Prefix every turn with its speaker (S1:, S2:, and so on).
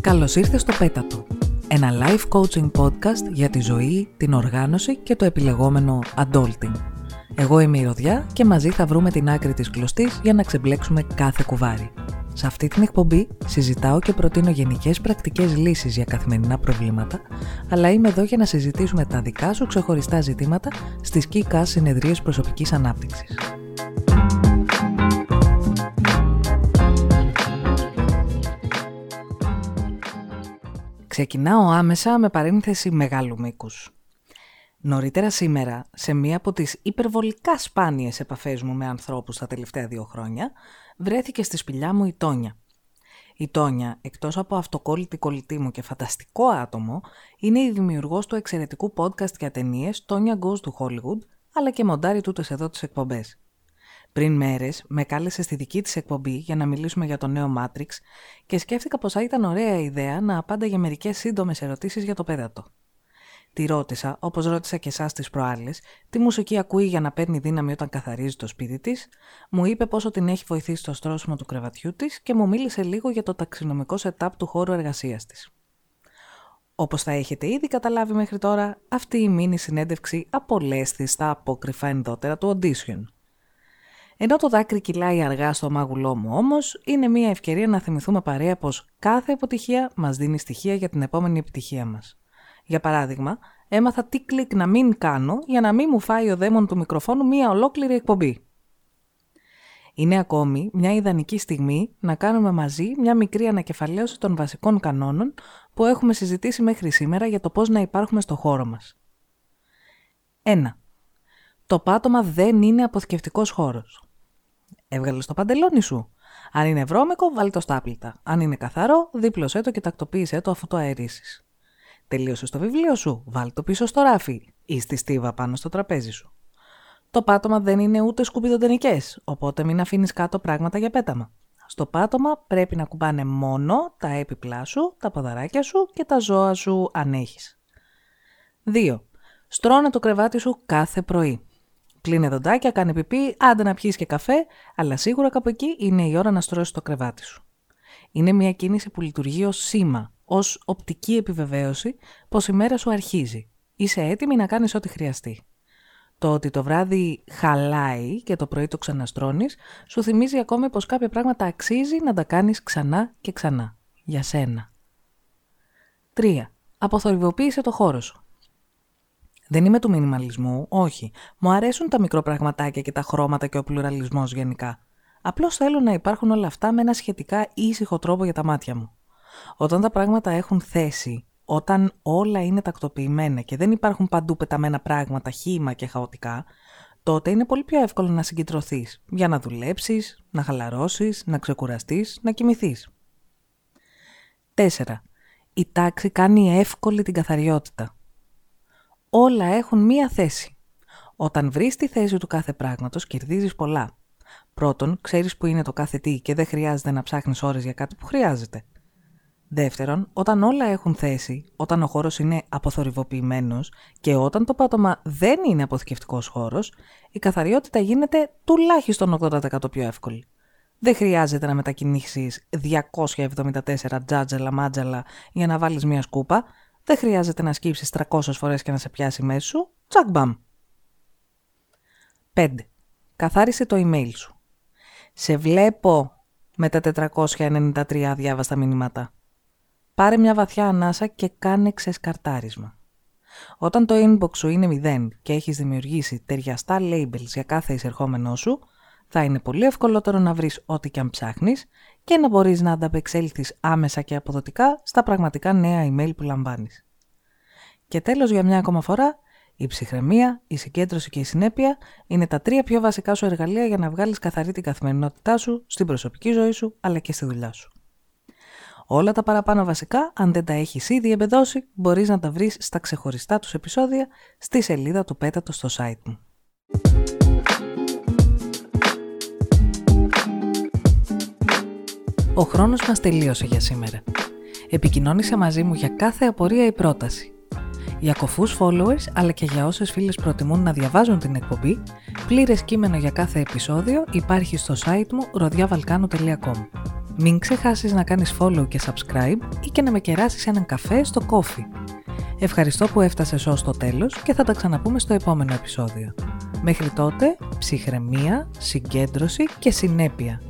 S1: Καλώς ήρθες στο Πέτατο, ένα live coaching podcast για τη ζωή, την οργάνωση και το επιλεγόμενο adulting. Εγώ είμαι η Ροδιά και μαζί θα βρούμε την άκρη της κλωστής για να ξεμπλέξουμε κάθε κουβάρι. Σε αυτή την εκπομπή συζητάω και προτείνω γενικές πρακτικές λύσεις για καθημερινά προβλήματα, αλλά είμαι εδώ για να συζητήσουμε τα δικά σου ξεχωριστά ζητήματα στις ΚΙΚΑ συνεδρίες προσωπικής ανάπτυξης. Ξεκινάω άμεσα με παρένθεση μεγάλου μήκους. Νωρίτερα σήμερα, σε μία από τις υπερβολικά σπάνιες επαφές μου με ανθρώπους τα τελευταία δύο χρόνια, βρέθηκε στη σπηλιά μου η Τόνια. Η Τόνια, εκτός από αυτοκόλλητη κολλητή μου και φανταστικό άτομο, είναι η δημιουργός του εξαιρετικού podcast για ταινίες Τόνια Goes to Hollywood, αλλά και μοντάρει τούτες εδώ τις εκπομπές. Πριν μέρες με κάλεσε στη δική της εκπομπή για να μιλήσουμε για το νέο Matrix και σκέφτηκα πως θα ήταν ωραία ιδέα να απάντα για μερικές σύντομες ερωτήσεις για το πέδατο. Τη ρώτησα, όπως ρώτησα και εσάς τις προάλλες, τι μουσική ακούει για να παίρνει δύναμη όταν καθαρίζει το σπίτι της, μου είπε πόσο την έχει βοηθήσει στο στρώσιμο του κρεβατιού της και μου μίλησε λίγο για το ταξινομικό setup του χώρου εργασίας της. Όπως θα έχετε ήδη καταλάβει μέχρι τώρα, αυτή η μίνι συνέντευξη απολέσθη στα απόκρυφα ενδότερα του audition. Ενώ το δάκρυ κυλάει αργά στο μάγουλό μου όμως, είναι μια ευκαιρία να θυμηθούμε παρέα πως κάθε αποτυχία μας δίνει στοιχεία για την επόμενη επιτυχία μας. Για παράδειγμα, έμαθα τι κλικ να μην κάνω για να μην μου φάει ο δαίμον του μικροφόνου μια ολόκληρη εκπομπή. Είναι ακόμη μια ιδανική στιγμή να κάνουμε μαζί μια μικρή ανακεφαλαίωση των βασικών κανόνων που έχουμε συζητήσει μέχρι σήμερα για το πώς να υπάρχουμε στο χώρο μας. 1. Το πάτωμα δεν είναι αποθηκευτικός χώρος. Έβγαλες το παντελόνι σου. Αν είναι βρώμικο, βάλει το στάπλητα. Αν είναι καθαρό, δίπλωσέ το και τακτοποίησέ το αφού το αερίσεις. Τελείωσε το βιβλίο σου, βάλει το πίσω στο ράφι ή στη στίβα πάνω στο τραπέζι σου. Το πάτωμα δεν είναι ούτε σκουπιδοντενικές, οπότε μην αφήνεις κάτω πράγματα για πέταμα. Στο πάτωμα πρέπει να κουμπάνε μόνο τα έπιπλά σου, τα ποδαράκια σου και τα ζώα σου αν έχεις. 2. Στρώνε το κρεβάτι σου κάθε πρωί. Κλείνε δοντάκια, κάνε πιπί, άντε να πιείς και καφέ, αλλά σίγουρα κάπου εκεί είναι η ώρα να στρώσεις το κρεβάτι σου. Είναι μια κίνηση που λειτουργεί ως σήμα, ως οπτική επιβεβαίωση πως η μέρα σου αρχίζει. Είσαι έτοιμη να κάνεις ό,τι χρειαστεί. Το ότι το βράδυ χαλάει και το πρωί το ξαναστρώνεις, σου θυμίζει ακόμη πως κάποια πράγματα αξίζει να τα κάνεις ξανά και ξανά. Για σένα. 3. Αποθορυβοποίησε το χώρο σου. Δεν είμαι του μινιμαλισμού, όχι. Μου αρέσουν τα μικροπραγματάκια και τα χρώματα και ο πλουραλισμός γενικά. Απλώς θέλω να υπάρχουν όλα αυτά με ένα σχετικά ήσυχο τρόπο για τα μάτια μου. Όταν τα πράγματα έχουν θέση, όταν όλα είναι τακτοποιημένα και δεν υπάρχουν παντού πεταμένα πράγματα, χύμα και χαοτικά, τότε είναι πολύ πιο εύκολο να συγκεντρωθείς για να δουλέψεις, να χαλαρώσεις, να ξεκουραστείς, να κοιμηθείς. 4. Η τάξη κάνει εύκολη την καθαριότητα όλα έχουν μία θέση. Όταν βρεις τη θέση του κάθε πράγματος, κερδίζεις πολλά. Πρώτον, ξέρεις που είναι το κάθε τι και δεν χρειάζεται να ψάχνεις ώρες για κάτι που χρειάζεται. Δεύτερον, όταν όλα έχουν θέση, όταν ο χώρος είναι αποθορυβοποιημένος και όταν το πάτωμα δεν είναι αποθηκευτικός χώρος, η καθαριότητα γίνεται τουλάχιστον 80% πιο εύκολη. Δεν χρειάζεται να μετακινήσεις 274 τζάτζελα μάτζελα για να βάλεις μια σκούπα, δεν χρειάζεται να σκύψεις 300 φορές και να σε πιάσει μέσα σου. Τσακ μπαμ. 5. Καθάρισε το email σου. Σε βλέπω με τα 493 αδιάβαστα μηνύματα. Πάρε μια βαθιά ανάσα και κάνε ξεσκαρτάρισμα. Όταν το inbox σου είναι 0 και έχεις δημιουργήσει ταιριαστά labels για κάθε εισερχόμενό σου, θα είναι πολύ ευκολότερο να βρεις ό,τι και αν ψάχνεις και να μπορείς να ανταπεξέλθεις άμεσα και αποδοτικά στα πραγματικά νέα email που λαμβάνεις. Και τέλος για μια ακόμα φορά, η ψυχραιμία, η συγκέντρωση και η συνέπεια είναι τα τρία πιο βασικά σου εργαλεία για να βγάλεις καθαρή την καθημερινότητά σου, στην προσωπική ζωή σου αλλά και στη δουλειά σου. Όλα τα παραπάνω βασικά, αν δεν τα έχεις ήδη εμπεδώσει, μπορείς να τα βρεις στα ξεχωριστά τους επεισόδια στη σελίδα του Πέτατος στο site μου. Ο χρόνος μας τελείωσε για σήμερα. Επικοινώνησε μαζί μου για κάθε απορία ή πρόταση. Για κοφούς followers, αλλά και για όσες φίλες προτιμούν να διαβάζουν την εκπομπή, πλήρες κείμενο για κάθε επεισόδιο υπάρχει στο site μου rodiavalcano.com. Μην ξεχάσεις να κάνεις follow και subscribe ή και να με κεράσεις έναν καφέ στο Coffee. Ευχαριστώ που έφτασες ως το τέλος και θα τα ξαναπούμε στο επόμενο επεισόδιο. Μέχρι τότε, ψυχραιμία, συγκέντρωση και συνέπεια.